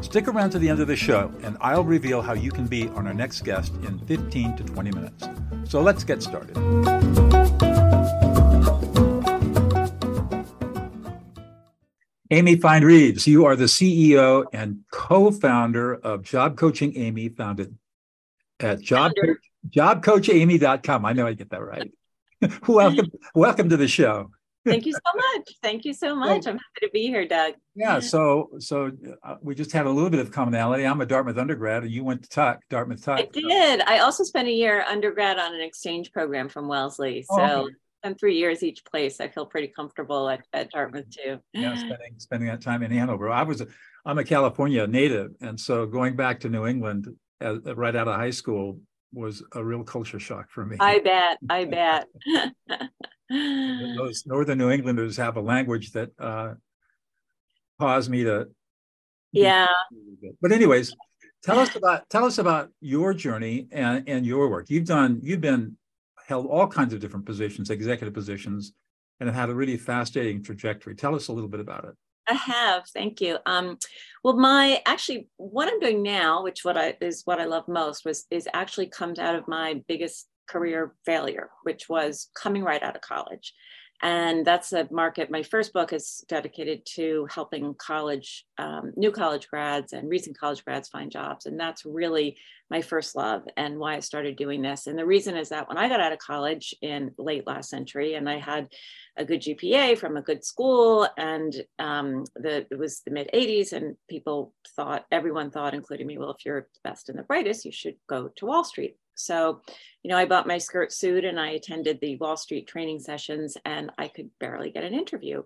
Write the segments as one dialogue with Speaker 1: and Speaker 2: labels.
Speaker 1: Stick around to the end of the show, and I'll reveal how you can be on our next guest in 15 to 20 minutes. So let's get started. Amy Feind Reeves, you are the CEO and co founder of Job Coaching Amy, founded at job, jobcoachamy.com. I know I get that right. welcome, welcome to the show.
Speaker 2: Thank you so much. Thank you so much. I'm happy to be here, Doug.
Speaker 1: Yeah. So, so uh, we just had a little bit of commonality. I'm a Dartmouth undergrad, and you went to Tuck, Dartmouth Tuck.
Speaker 2: I did. I also spent a year undergrad on an exchange program from Wellesley. So. Oh, okay. And three years each place. I feel pretty comfortable at, at Dartmouth too.
Speaker 1: Yeah, spending spending that time in Hanover. I was, a, I'm a California native, and so going back to New England as, right out of high school was a real culture shock for me.
Speaker 2: I bet. I bet.
Speaker 1: those northern New Englanders have a language that uh, caused me to.
Speaker 2: Yeah.
Speaker 1: But anyways, tell us about tell us about your journey and, and your work. You've done you've been held all kinds of different positions, executive positions, and have had a really fascinating trajectory. Tell us a little bit about it.
Speaker 2: I have, thank you. Um, well, my actually what I'm doing now, which what I is what I love most, was is actually comes out of my biggest career failure, which was coming right out of college. And that's a market. My first book is dedicated to helping college, um, new college grads and recent college grads find jobs. And that's really my first love and why I started doing this. And the reason is that when I got out of college in late last century and I had a good GPA from a good school and um, the, it was the mid 80s and people thought, everyone thought, including me, well, if you're the best and the brightest, you should go to Wall Street. So, you know, I bought my skirt suit and I attended the Wall Street training sessions and I could barely get an interview.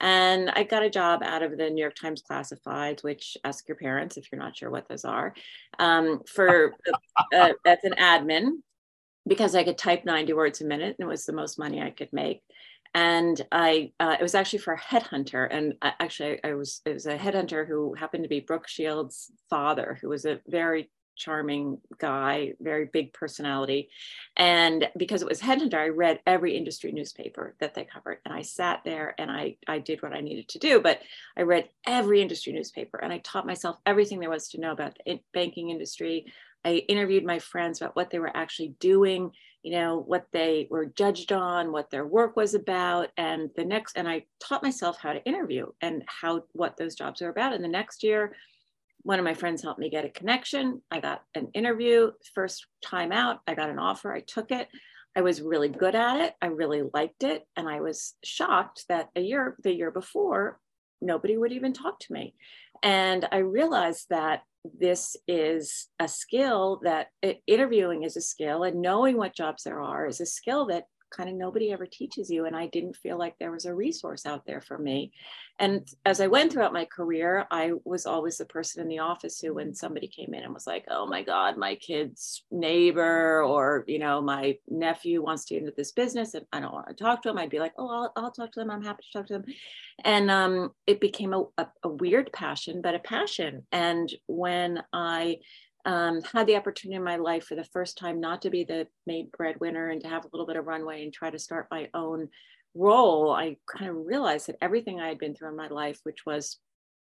Speaker 2: And I got a job out of the New York Times Classifieds, which ask your parents if you're not sure what those are, um, for uh, as an admin because I could type 90 words a minute and it was the most money I could make. And I, uh, it was actually for a headhunter. And I, actually, I was, it was a headhunter who happened to be Brooke Shields' father, who was a very charming guy, very big personality. And because it was Headhunter, I read every industry newspaper that they covered. And I sat there and I, I did what I needed to do. But I read every industry newspaper and I taught myself everything there was to know about the banking industry. I interviewed my friends about what they were actually doing, you know, what they were judged on, what their work was about. And the next, and I taught myself how to interview and how, what those jobs are about. And the next year, one of my friends helped me get a connection. I got an interview first time out. I got an offer. I took it. I was really good at it. I really liked it. And I was shocked that a year, the year before, nobody would even talk to me. And I realized that this is a skill that interviewing is a skill and knowing what jobs there are is a skill that kind of nobody ever teaches you. And I didn't feel like there was a resource out there for me. And as I went throughout my career, I was always the person in the office who, when somebody came in and was like, oh my God, my kid's neighbor or, you know, my nephew wants to get into this business and I don't want to talk to him, I'd be like, oh, I'll, I'll talk to them. I'm happy to talk to them. And um, it became a, a, a weird passion, but a passion. And when I um, had the opportunity in my life for the first time not to be the main breadwinner and to have a little bit of runway and try to start my own role, I kind of realized that everything I had been through in my life, which was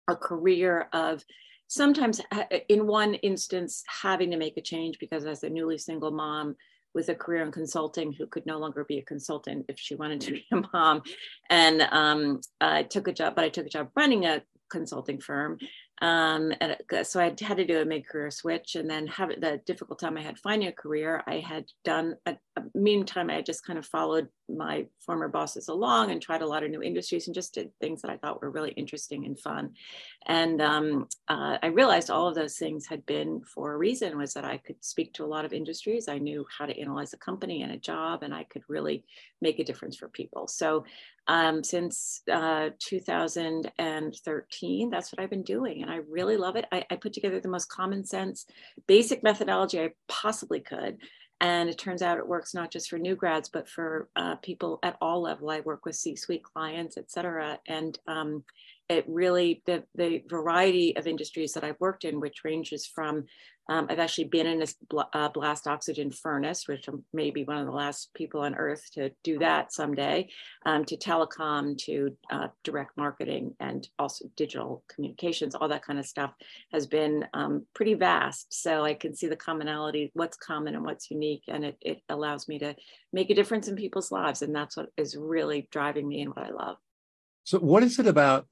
Speaker 2: a career of sometimes, in one instance, having to make a change because as a newly single mom, with a career in consulting who could no longer be a consultant if she wanted to be a mom and um, i took a job but i took a job running a consulting firm um, and so I had to do a mid-career switch, and then have the difficult time I had finding a career. I had done. A, a meantime, I just kind of followed my former bosses along and tried a lot of new industries and just did things that I thought were really interesting and fun. And um, uh, I realized all of those things had been for a reason. Was that I could speak to a lot of industries. I knew how to analyze a company and a job, and I could really make a difference for people. So um, since uh, 2013. That's what I've been doing, and I really love it. I, I put together the most common sense, basic methodology I possibly could. And it turns out it works not just for new grads, but for uh, people at all level. I work with C-suite clients, et cetera. And um, it really, the, the variety of industries that I've worked in, which ranges from um, I've actually been in a uh, blast oxygen furnace, which I'm maybe one of the last people on earth to do that someday, um, to telecom, to uh, direct marketing, and also digital communications. All that kind of stuff has been um, pretty vast. So I can see the commonality, what's common and what's unique, and it, it allows me to make a difference in people's lives. And that's what is really driving me and what I love.
Speaker 1: So, what is it about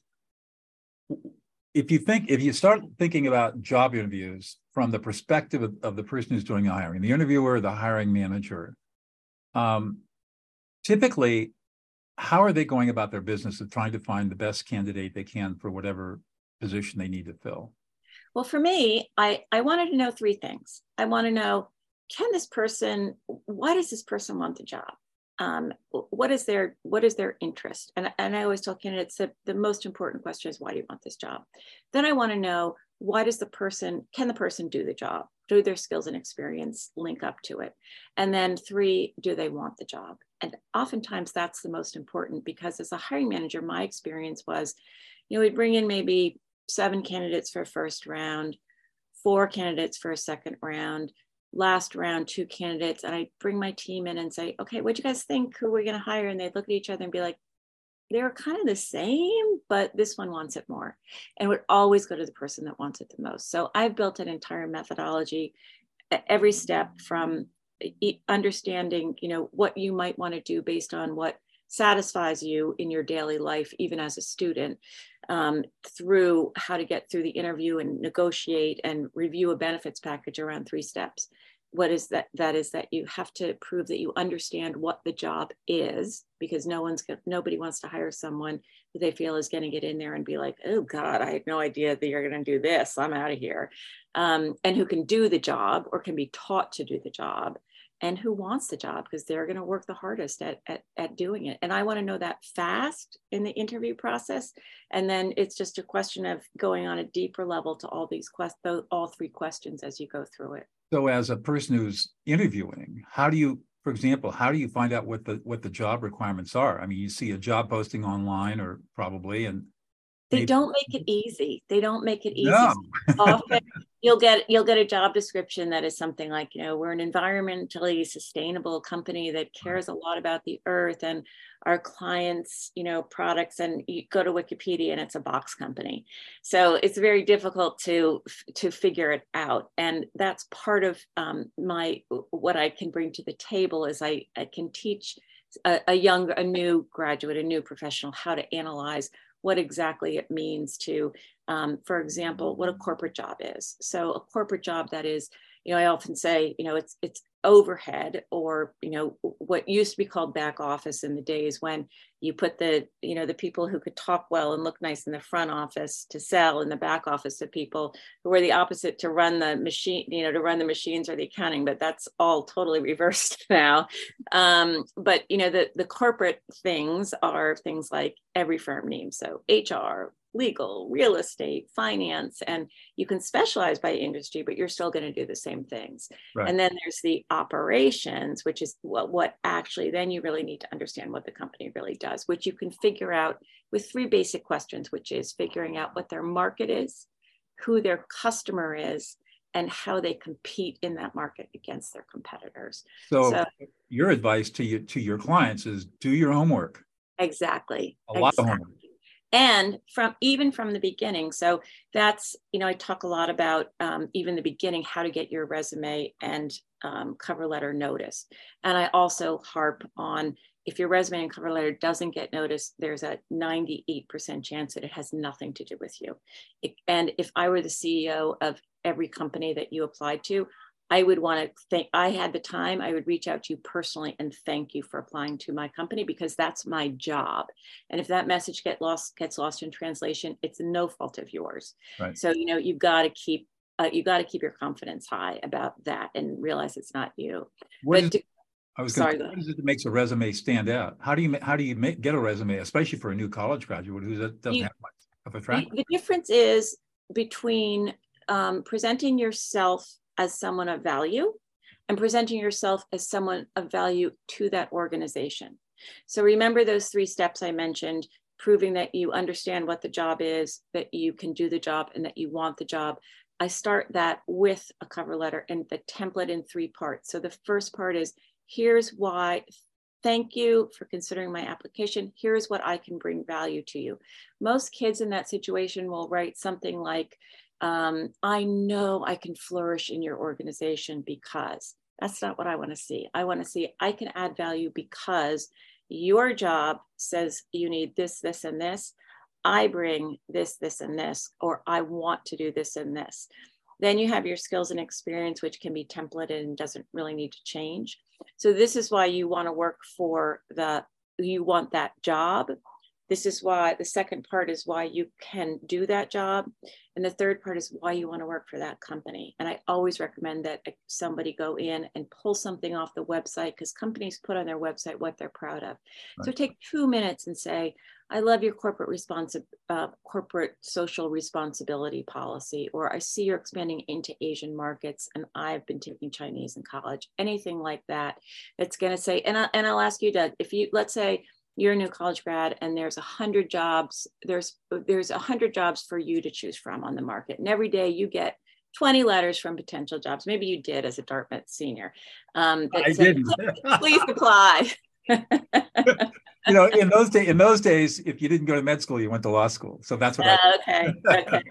Speaker 1: if you think if you start thinking about job interviews from the perspective of, of the person who's doing the hiring, the interviewer, the hiring manager, um, typically, how are they going about their business of trying to find the best candidate they can for whatever position they need to fill?
Speaker 2: Well, for me, I, I wanted to know three things. I want to know can this person, why does this person want the job? Um, what is their what is their interest? And, and i always tell candidates that the most important question is why do you want this job? Then i want to know why does the person can the person do the job? Do their skills and experience link up to it? And then three do they want the job? And oftentimes that's the most important because as a hiring manager my experience was you know we'd bring in maybe seven candidates for a first round four candidates for a second round last round two candidates and I bring my team in and say, okay, what do you guys think? Who we're we going to hire? And they'd look at each other and be like, they're kind of the same, but this one wants it more. And would always go to the person that wants it the most. So I've built an entire methodology every step from understanding, you know, what you might want to do based on what satisfies you in your daily life, even as a student, um, through how to get through the interview and negotiate and review a benefits package around three steps. What is that? That is that you have to prove that you understand what the job is, because no one's nobody wants to hire someone that they feel is going to get in there and be like, "Oh God, I had no idea that you're going to do this. I'm out of here," um, and who can do the job or can be taught to do the job and who wants the job because they're going to work the hardest at, at, at doing it. And I want to know that fast in the interview process. And then it's just a question of going on a deeper level to all these questions, all three questions as you go through it.
Speaker 1: So as a person who's interviewing, how do you, for example, how do you find out what the what the job requirements are? I mean, you see a job posting online or probably and
Speaker 2: they Maybe. don't make it easy. They don't make it easy. No. Often you'll get you'll get a job description that is something like, you know, we're an environmentally sustainable company that cares a lot about the earth and our clients, you know, products and you go to Wikipedia and it's a box company. So it's very difficult to to figure it out. And that's part of um, my what I can bring to the table is I, I can teach a, a young, a new graduate, a new professional how to analyze what exactly it means to, um, for example, what a corporate job is. So a corporate job that is, you know, I often say, you know, it's it's overhead or you know what used to be called back office in the days when you put the you know the people who could talk well and look nice in the front office to sell in the back office to people who were the opposite to run the machine you know to run the machines or the accounting but that's all totally reversed now. Um, but you know the the corporate things are things like every firm name. So hr legal, real estate, finance, and you can specialize by industry, but you're still going to do the same things. Right. And then there's the operations, which is what, what actually then you really need to understand what the company really does, which you can figure out with three basic questions, which is figuring out what their market is, who their customer is, and how they compete in that market against their competitors.
Speaker 1: So, so your advice to you to your clients is do your homework.
Speaker 2: Exactly.
Speaker 1: A lot exactly. of homework
Speaker 2: and from even from the beginning so that's you know i talk a lot about um, even the beginning how to get your resume and um, cover letter noticed and i also harp on if your resume and cover letter doesn't get noticed there's a 98% chance that it has nothing to do with you. It, and if i were the ceo of every company that you applied to I would want to thank, I had the time, I would reach out to you personally and thank you for applying to my company because that's my job. And if that message get lost, gets lost in translation, it's no fault of yours. Right. So, you know, you've got to keep, uh, you got to keep your confidence high about that and realize it's not you.
Speaker 1: What is, to, I was
Speaker 2: Sorry.
Speaker 1: What is it that makes a resume stand out? How do you how do you make, get a resume, especially for a new college graduate who doesn't
Speaker 2: You-
Speaker 1: have much of a track?
Speaker 2: The, the difference is between um, presenting yourself as someone of value and presenting yourself as someone of value to that organization. So remember those three steps I mentioned proving that you understand what the job is, that you can do the job, and that you want the job. I start that with a cover letter and the template in three parts. So the first part is here's why. Thank you for considering my application. Here's what I can bring value to you. Most kids in that situation will write something like, um, I know I can flourish in your organization because that's not what I want to see. I want to see I can add value because your job says you need this, this, and this. I bring this, this, and this, or I want to do this and this. Then you have your skills and experience, which can be templated and doesn't really need to change. So this is why you want to work for the, you want that job. This is why the second part is why you can do that job. And the third part is why you want to work for that company. And I always recommend that somebody go in and pull something off the website because companies put on their website what they're proud of. So take two minutes and say, I love your corporate responsi- uh, corporate social responsibility policy, or I see you're expanding into Asian markets, and I've been taking Chinese in college. Anything like that, it's going to say, and I, and I'll ask you, Doug, if you let's say you're a new college grad and there's a hundred jobs, there's there's a hundred jobs for you to choose from on the market, and every day you get 20 letters from potential jobs. Maybe you did as a Dartmouth senior. Um, that
Speaker 1: I
Speaker 2: said,
Speaker 1: didn't.
Speaker 2: Please apply.
Speaker 1: you know, in those days, in those days, if you didn't go to med school, you went to law school. So that's what I.
Speaker 2: okay okay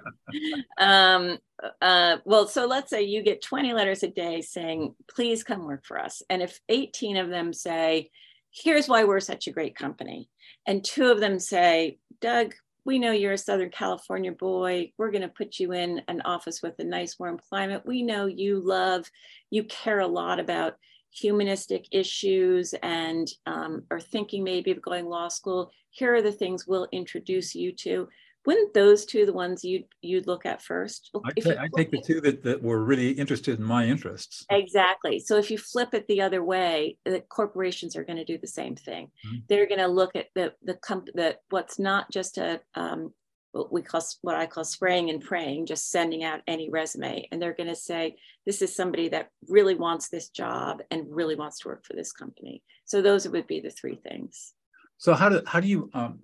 Speaker 2: um uh well so let's say you get 20 letters a day saying please come work for us and if 18 of them say here's why we're such a great company. And two of them say doug we know you're a southern california boy. We're going to put you in an office with a nice warm climate. We know you love you care a lot about humanistic issues and um, are thinking maybe of going law school. Here are the things we'll introduce you to wouldn't those two the ones you'd you'd look at first
Speaker 1: I, ta- I take the two that, that were really interested in my interests.
Speaker 2: Exactly. So if you flip it the other way, the corporations are going to do the same thing.
Speaker 1: Mhm.
Speaker 2: They're going to look at the the comp the what's not just a um, what we call what I call spraying and praying, just sending out any resume, and they're going to say this is somebody that really wants this job and really wants to work for this company. So those would be the three things.
Speaker 1: So how do how do you um,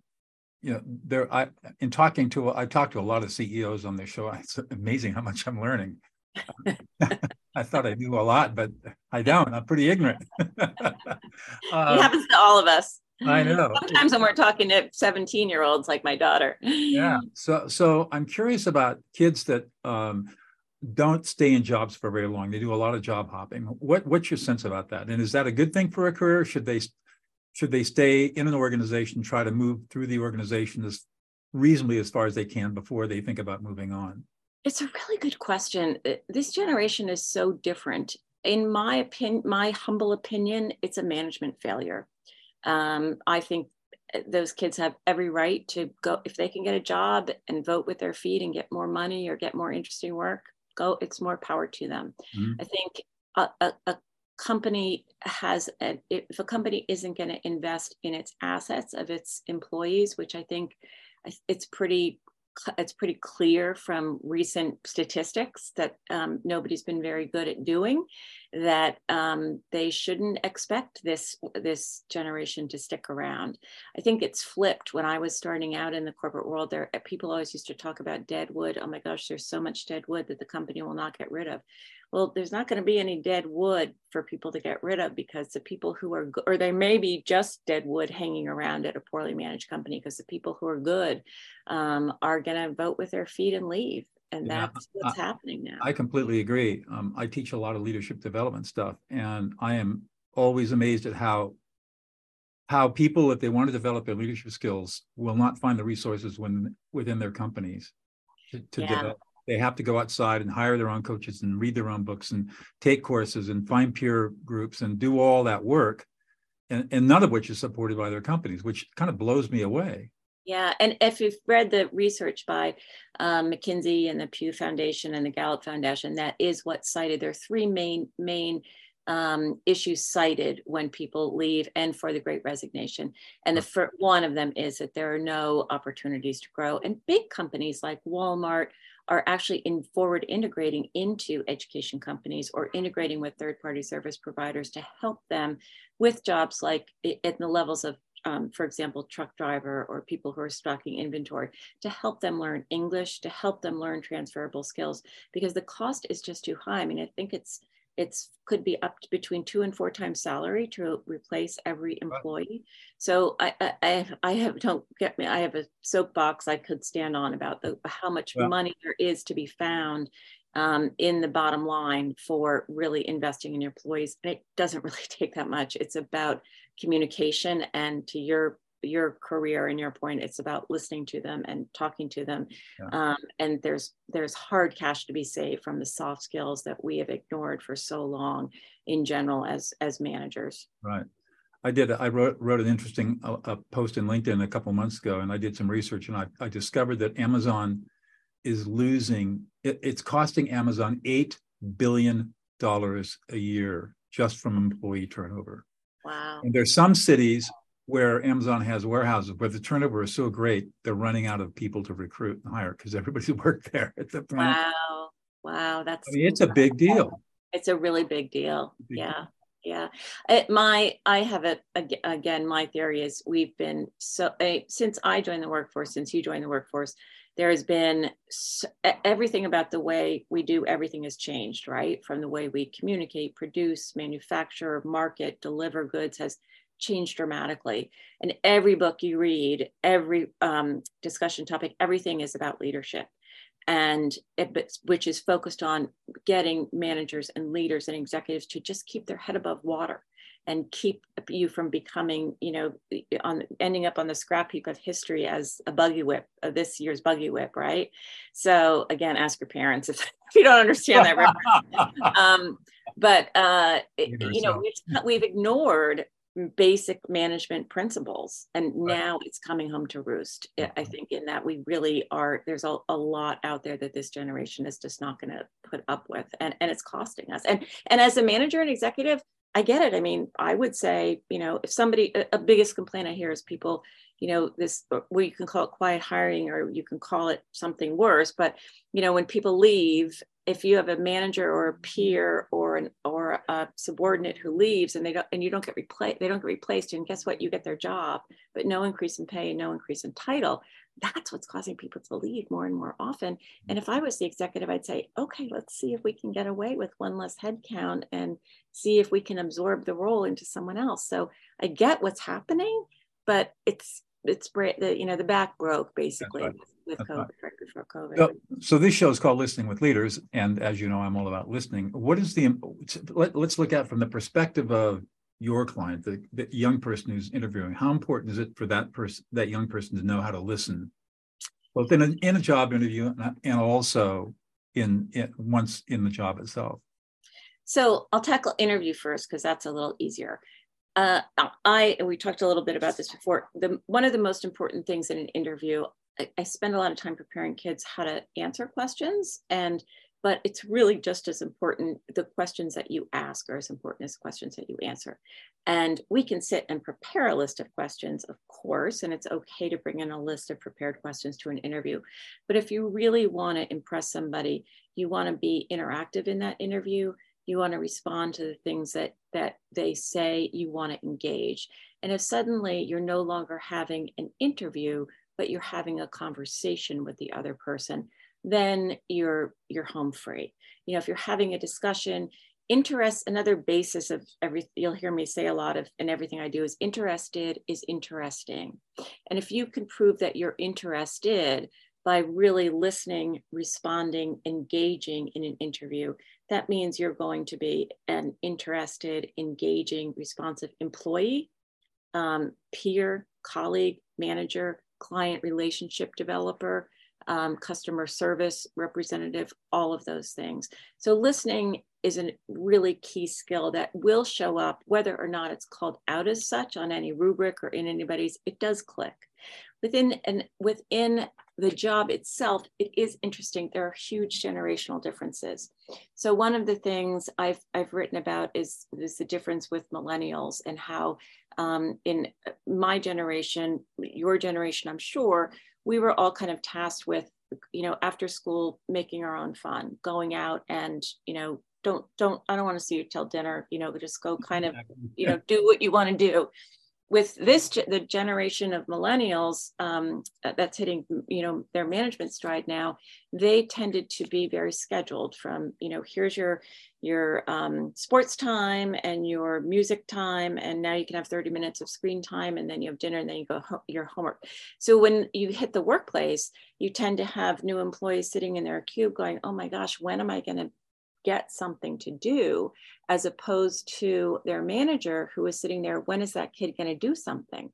Speaker 1: you know, there I in talking to I talked to a lot of CEOs on this show. It's amazing how much I'm learning. I thought I knew a lot, but I don't. I'm pretty ignorant.
Speaker 2: it
Speaker 1: Um,
Speaker 2: happens to all of us.
Speaker 1: I know.
Speaker 2: Sometimes when we're talking to 17 year olds like my daughter.
Speaker 1: yeah so so i'm curious about kids that um don't stay in jobs for very long they do a lot of job hopping what what's your sense about that and is that a good thing for a career should they should they stay in an organization try to move through the organization as reasonably as far as they can before they think about moving on
Speaker 2: It's a really good question. Uh, This generation is so different. In my opinion, my humble opinion, it's a management failure. Um, I think uh, those kids have every right to go if they can get a job and vote with their feet and get more money or get more interesting work. Go, it's more power to them.
Speaker 1: Mhm.
Speaker 2: I think a, a, a company has if a company isn't going to invest in its assets of its employees, which I think it's pretty it's pretty clear from recent statistics that um, nobody's been very good at doing that um, they shouldn't expect this this generation to stick around. I think it's flipped. When i was starting out in the corporate world there people always used to talk about dead wood oh my gosh there's so much dead wood that the company will not get rid of well there's not going to be any dead wood for people to get rid of because the people who are or there may be just dead wood hanging around at a poorly managed company because the people who are good um, are going to vote with their feet and leave. And
Speaker 1: Yeah,
Speaker 2: that's what's happening now.
Speaker 1: I completely agree. Um, i teach a lot of leadership development stuff and i am always amazed at how how people if they want to develop their leadership skills will not find the resources when within their companies to, to
Speaker 2: Yeah.
Speaker 1: develop they have to go outside and hire their own coaches and read their own books and take courses and find peer groups and do all that work and, and none of which is supported by their companies which kind of blows me away
Speaker 2: Yeah, and if you've read the research by um, McKinsey and the Pew Foundation and the Gallup Foundation, that is what's cited. There are three main main um, issues cited when people leave and for the great resignation. And the first, one of them is that there are no opportunities to grow. And big companies like Walmart are actually in forward integrating into education companies or integrating with third party service providers to help them with jobs like at the levels of um, for example, truck driver or people who are stocking inventory to help them learn English, to help them learn transferable skills, because the cost is just too high. I mean, I think it's it's could be up to between two and four times salary to replace every employee. So I, I, I have don't get me. I have a soapbox I could stand on about the how much well, money there is to be found um, in the bottom line for really investing in your employees. And it doesn't really take that much. It's about communication and to your your career and your point it's about listening to them and talking to them. Yeah. um, and there's there's hard cash to be saved from the soft skills that we have ignored for so long in general as as managers.
Speaker 1: Right. I did i wrote wrote an interesting uh, a post in linkedin a couple months ago and i did some research and i, I discovered that amazon is losing it, it's costing amazon 8 billion dollars a year just from employee turnover.
Speaker 2: Wow.
Speaker 1: And there's some cities where Amazon has warehouses, where the turnover is so great, they're running out of people to recruit and hire because everybody's worked there at the point.
Speaker 2: Wow. Wow. That's
Speaker 1: I mean, it's a big deal.
Speaker 2: It's a really big deal. Big yeah. Deal. Yeah. It, my, I have it again, my theory is we've been so, uh, since I joined the workforce, since you joined the workforce, there has been so, everything about the way we do everything has changed, right? From the way we communicate, produce, manufacture, market, deliver goods has changed dramatically. And every book you read, every um, discussion topic, everything is about leadership. And it, which is focused on getting managers and leaders and executives to just keep their head above water and keep you from becoming, you know, on ending up on the scrap heap of history as a buggy whip, of this year's buggy whip, right? So again, ask your parents if, if you don't understand that. um, but uh, you know, we've, we've ignored basic management principles and right. now it's coming home to roost i mm-hmm. think in that we really are there's a, a lot out there that this generation is just not going to put up with and, and it's costing us and and as a manager and executive i get it i mean i would say you know if somebody a, a biggest complaint i hear is people you know this well you can call it quiet hiring or you can call it something worse but you know when people leave if you have a manager or a peer or an or a subordinate who leaves and they don't and you don't get replaced they don't get replaced and guess what? You get their job but no increase in pay no increase in title. That's what's causing people to leave more and more often. And if i was the executive i'd say okay let's see if we can get away with one less headcount and see if we can absorb the role into someone else. So i get what's happening but it's it's the you know the back broke basically with COVID, right. before COVID. So,
Speaker 1: so, this show is called Listening with Leaders, and as you know, I'm all about listening. What is the let, us look at from the perspective of your client, the, the young person who's interviewing. How important is it for that person, that young person, to know how to listen, both in a, in a job interview and also in, in once in the job itself?
Speaker 2: So I'll tackle interview first because that's a little easier. Uh, I we talked a little bit about this before. The one of the most important things in an interview I, spend a lot of time preparing kids how to answer questions and but it's really just as important the questions that you ask are as important as questions that you answer. And we can sit and prepare a list of questions of course and it's okay to bring in a list of prepared questions to an interview. But if you really want to impress somebody you want to be interactive in that interview you want to respond to the things that that they say you want to engage. And if suddenly you're no longer having an interview but you're having a conversation with the other person, then you're you're home free. You know, if you're having a discussion, interest another basis of every you'll hear me say a lot of and everything I do is interested is interesting. And if you can prove that you're interested by really listening, responding, engaging in an interview, that means you're going to be an interested, engaging, responsive employee, um, peer, colleague, manager, client relationship developer, um, customer service representative, all of those things. So listening is a really key skill that will show up whether or not it's called out as such on any rubric or in anybody's, it does click. Within and within the job itself, it is interesting. There are huge generational differences. So one of the things I've I've written about is is the difference with millennials and how um, in my generation, your generation, I'm sure, we were all kind of tasked with, you know, after school making our own fun, going out and you know don't don't I don't want to see you till dinner, you know, just go kind of you know do what you want to do with this the generation of millennials um, that's hitting you know their management stride now they tended to be very scheduled from you know here's your your um, sports time and your music time and now you can have 30 minutes of screen time and then you have dinner and then you go ho- your homework. So when you hit the workplace you tend to have new employees sitting in their cube going oh my gosh when am i going to get something to do as opposed to their manager who is sitting there when is that kid going to do something?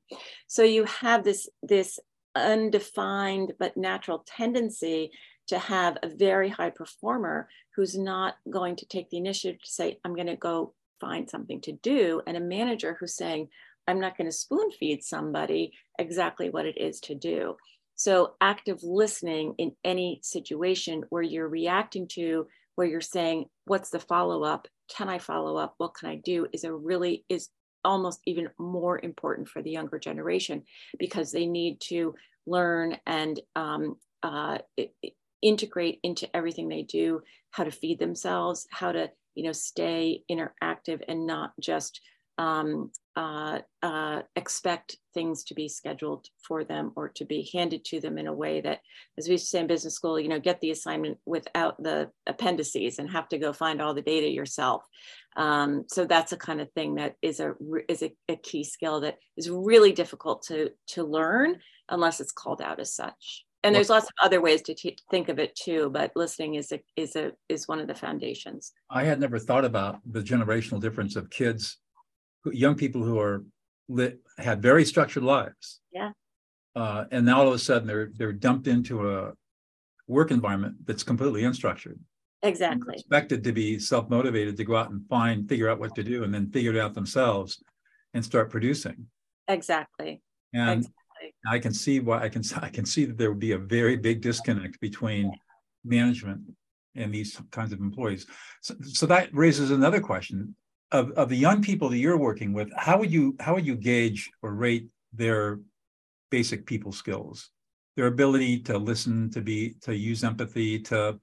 Speaker 2: So you have this this undefined but natural tendency to have a very high performer who's not going to take the initiative to say i'm going to go find something to do and a manager who's saying i'm not going to spoon feed somebody exactly what it is to do. So active listening in any situation where you're reacting to where you're saying what's the follow up can i follow up? What can i do? is a really is almost even more important for the younger generation because they need to learn and um, uh, integrate into everything they do how to feed themselves how to you know stay interactive and not just um, uh, uh, expect things to be scheduled for them or to be handed to them in a way that, as we say in business school, you know, get the assignment without the appendices and have to go find all the data yourself. Um, so that's a kind of thing that is a is a, a key skill that is really difficult to to learn unless it's called out as such. And there's lots of other ways to t- think of it too, but listening is a is a is one of the foundations.
Speaker 1: I had never thought about the generational difference of kids young people who are lit had very structured lives.
Speaker 2: Yeah.
Speaker 1: Uh, and now all of a sudden they're they're dumped into a work environment that's completely unstructured.
Speaker 2: Exactly.
Speaker 1: expected to be self motivated to go out and find, figure out what to do, and then figure it out themselves, and start producing.
Speaker 2: Exactly.
Speaker 1: And exactly. I can see why I can I can see that there would be a very big disconnect between management and these kinds of employees. So, so that raises another question: of, of the young people that you're working with, how would you how would you gauge or rate their basic people skills, their ability to listen, to be to use empathy, to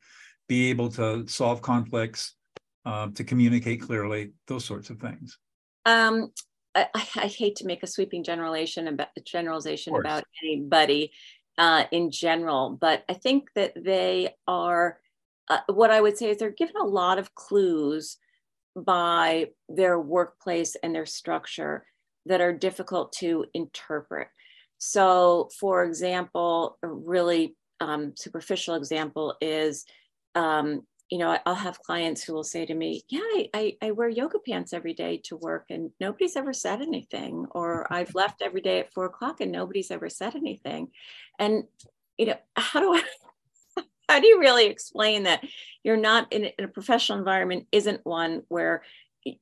Speaker 1: be able to solve conflicts, uh, to communicate clearly, those sorts of things.
Speaker 2: Um, I, I, hate to make a sweeping generalization about generalization about anybody uh, in general, but I think that they are. Uh, what I would say is they're given a lot of clues by their workplace and their structure that are difficult to interpret. So, for example, a really um, superficial example is, um, you know, I'll have clients who will say to me, Yeah, I, I, I, wear yoga pants every day to work and nobody's ever said anything. Or I've left every day at four o'clock and nobody's ever said anything. And, you know, how do I, how do you really explain that you're not in, a professional environment isn't one where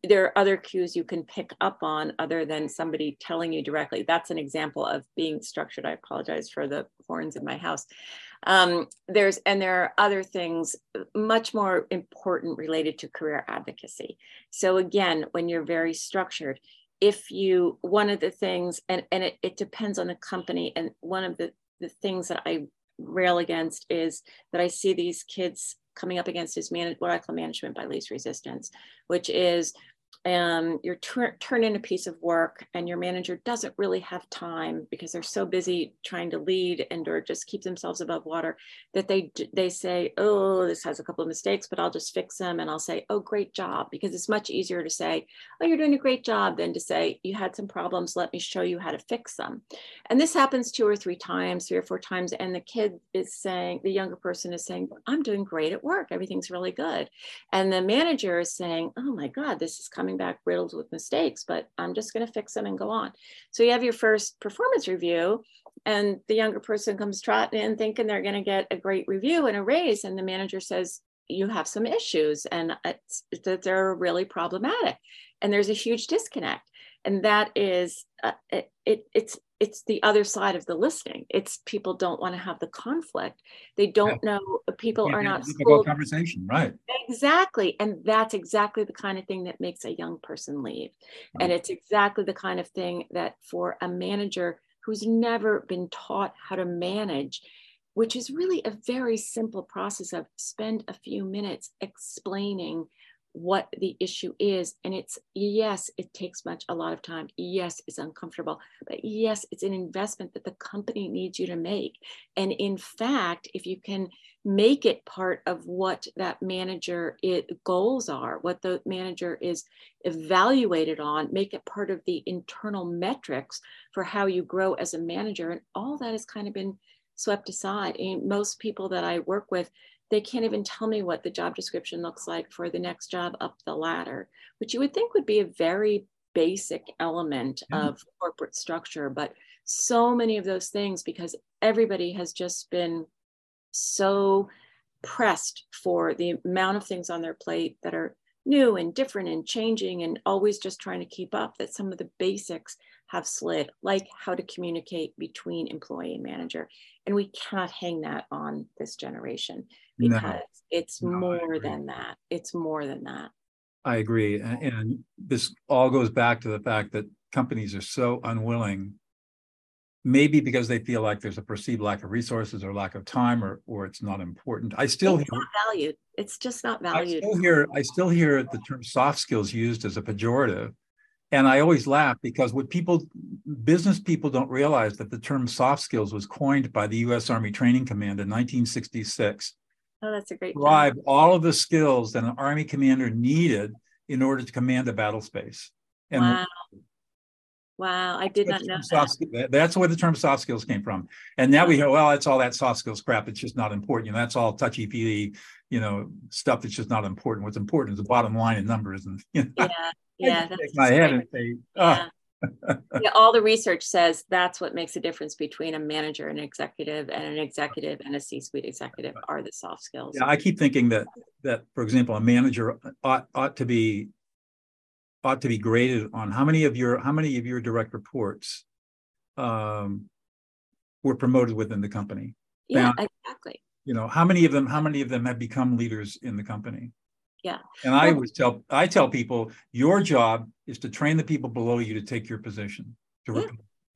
Speaker 2: there are other cues you can pick up on other than somebody telling you directly. That's an example of being structured. I apologize for the horns in my house. Um, there's and there are other things much more important related to career advocacy. So again, when you're very structured, if you one of the things and and it, it depends on the company and one of the the things that I rail against is that I see these kids coming up against is man- what I call management by least resistance, which is um, you're tur- turn in a piece of work and your manager doesn't really have time because they're so busy trying to lead and or just keep themselves above water that they they say oh this has a couple of mistakes but i'll just fix them. And i'll say oh great job because it's much easier to say oh you're doing a great job than to say you had some problems let me show you how to fix them. And this happens two or three times three or four times and the kid is saying the younger person is saying i'm doing great at work. Everything's really good. And the manager is saying oh my god this is coming coming back riddled with mistakes, but I'm just going to fix them and go on. So you have your first performance review, and the younger person comes trotting in thinking they're going to get a great review and a raise, and the manager says, you have some issues and that they're really problematic and there's a huge disconnect and that is uh, it, it, it's it's the other side of the listening it's people don't want to have the conflict they don't yeah. know uh, people are not
Speaker 1: difficult conversation right
Speaker 2: exactly and that's exactly the kind of thing that makes a young person leave right. and it's exactly the kind of thing that for a manager who's never been taught how to manage which is really a very simple process of spend a few minutes explaining what the issue is. And it's yes it takes much a lot of time. Yes it's uncomfortable. But yes it's an investment that the company needs you to make. And in fact if you can make it part of what that manager it, goals are what the manager is evaluated on make it part of the internal metrics for how you grow as a manager. And all that has kind of been swept aside and most people that i work with they can't even tell me what the job description looks like for the next job up the ladder, which you would think would be a very basic element mm-hmm. of corporate structure. But so many of those things, because everybody has just been so pressed for the amount of things on their plate that are new and different and changing and always just trying to keep up that some of the basics have slid, like how to communicate between employee and manager. And we cannot hang that on this generation because no. it's no, more than that. It's more than that.
Speaker 1: I agree. And, and this all goes back to the fact that companies are so unwilling maybe because they feel like there's a perceived lack of resources or lack of time or or it's not important i still
Speaker 2: it's hear, not valued it's just not valued
Speaker 1: i still hear i still hear the term soft skills used as a pejorative and i always laugh because what people business people don't realize that the term soft skills was coined by the us army training command in 1966
Speaker 2: oh that's a great
Speaker 1: describe all of the skills that an army commander needed in order to command a battle space and
Speaker 2: wow. Wow, I did not know that.
Speaker 1: That's where the term soft skills came from. And now we go, well, that's all that soft skills crap. It's just not important. You know, that's all touchy feely, you know, stuff that's just not important. What's important is the bottom line and numbers. And you know,
Speaker 2: yeah,
Speaker 1: yeah, my head and say, oh.
Speaker 2: yeah. yeah, all the research says that's what makes a difference between a manager and executive and an executive and a C-suite executive are the soft skills.
Speaker 1: Yeah, I keep thinking that that, for example, a manager ought ought to be ought to be graded on how many of your how many of your direct reports um, were promoted within the company.
Speaker 2: Yeah, now, exactly.
Speaker 1: You know, how many of them how many of them have become leaders in the company?
Speaker 2: Yeah.
Speaker 1: And I always tell I tell people your job is to train the people below you to take your position. To yeah.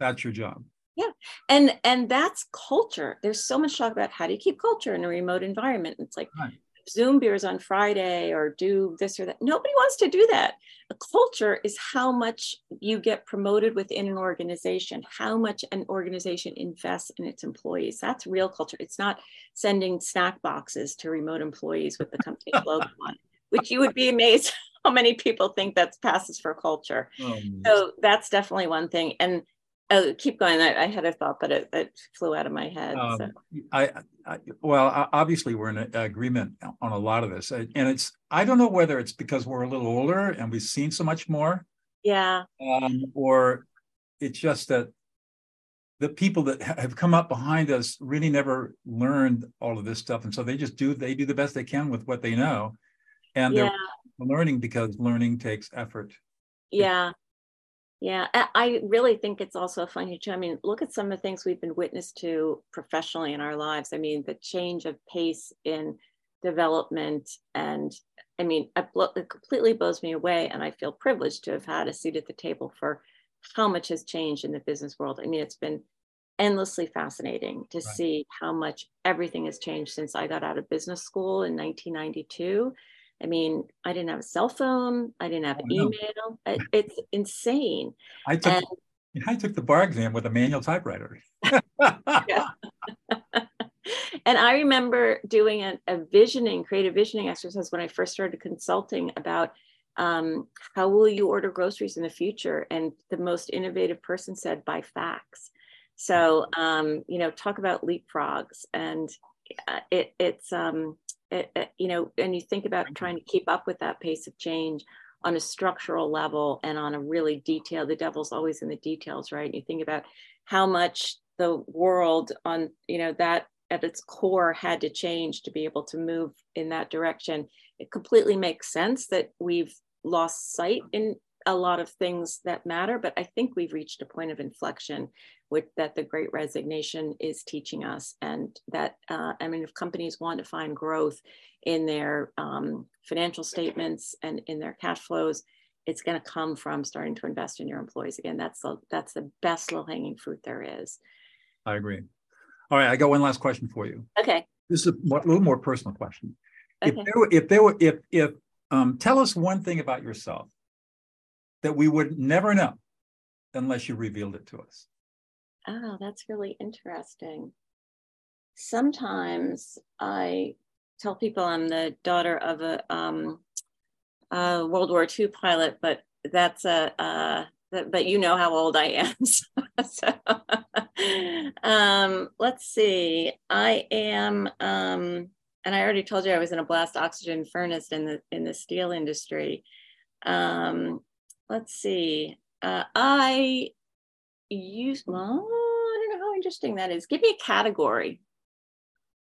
Speaker 1: that's your job.
Speaker 2: Yeah. And and that's culture. There's so much talk about how do you keep culture in a remote environment. It's like right. Zoom beers on Friday or do this or that. Nobody wants to do that. A culture is how much you get promoted within an organization, how much an organization invests in its employees. That's real culture. It's not sending snack boxes to remote employees with the company logo on, which you would be amazed how many people think that passes for culture. Oh, so that's definitely one thing. And Oh, keep going. I, I, had a thought, but it, it flew out of my head. Um, so.
Speaker 1: I, I, well, obviously we're in agreement on a lot of this, and it's. I don't know whether it's because we're a little older and we've seen so much more.
Speaker 2: Yeah.
Speaker 1: Um, or it's just that the people that have come up behind us really never learned all of this stuff, and so they just do. They do the best they can with what they know, and yeah. they're learning because learning takes effort.
Speaker 2: Yeah. Yeah, I really think it's also a funny. I mean, look at some of the things we've been witness to professionally in our lives. I mean, the change of pace in development, and I mean, it completely blows me away. And I feel privileged to have had a seat at the table for how much has changed in the business world. I mean, it's been endlessly fascinating to right. see how much everything has changed since I got out of business school in 1992 I mean, I didn't have a cell phone. I didn't have oh, email. No. It's insane.
Speaker 1: I took, and, I took the bar exam with a manual typewriter.
Speaker 2: and I remember doing a, a, visioning, creative visioning exercise when I first started consulting about um, how will you order groceries in the future? And the most innovative person said by fax. So, um, you know, talk about leapfrogs and uh, it, it's, um, it, it, you know, and you think about mm-hmm. trying to keep up with that pace of change on a structural level and on a really detailed, the devil's always in the details, right? And You think about how much the world on, you know, that at its core had to change to be able to move in that direction. It completely makes sense that we've lost sight mm-hmm. in a lot of things that matter, but I think we've reached a point of inflection with that the great resignation is teaching us. And that, uh, I mean, if companies want to find growth in their um, financial statements and in their cash flows, it's going to come from starting to invest in your employees. Again, that's the, that's the best low hanging fruit there is.
Speaker 1: I agree. All right, I got one last question for you.
Speaker 2: Okay.
Speaker 1: This is a, little more personal question. Okay. If there were, if there were, if if um, tell us one thing about yourself that we would never know unless you revealed it to us.
Speaker 2: Oh, that's really interesting. Sometimes I tell people I'm the daughter of a, um, a World War II pilot, but that's a, but you know how old I am. so, um, let's see. I am, um, and I already told you I was in a blast oxygen furnace in the in the steel industry. Um, let's see. Uh, I use well, I don't know how interesting that is. Give me a category.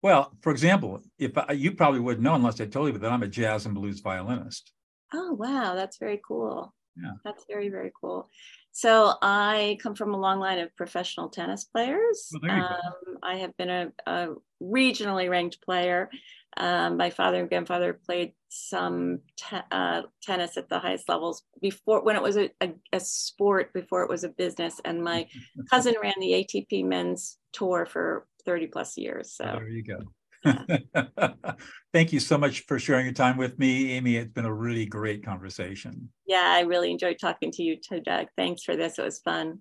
Speaker 1: Well, for example, if I, you probably wouldn't know unless I told you, but that I'm a jazz and blues violinist.
Speaker 2: Oh wow, that's very cool.
Speaker 1: Yeah,
Speaker 2: that's very very cool. So I come from a long line of professional tennis players.
Speaker 1: Well, um,
Speaker 2: I have been a, a regionally ranked player. Um, my father and grandfather played some te- uh, tennis at the highest levels before when it was a, a, a, sport before it was a business and my cousin ran the atp men's tour for 30 plus years so.
Speaker 1: There you go. Yeah. thank you so much for sharing your time with me amy. It's been a really great conversation.
Speaker 2: Yeah i really enjoyed talking to you too doug. Thanks for this. It was fun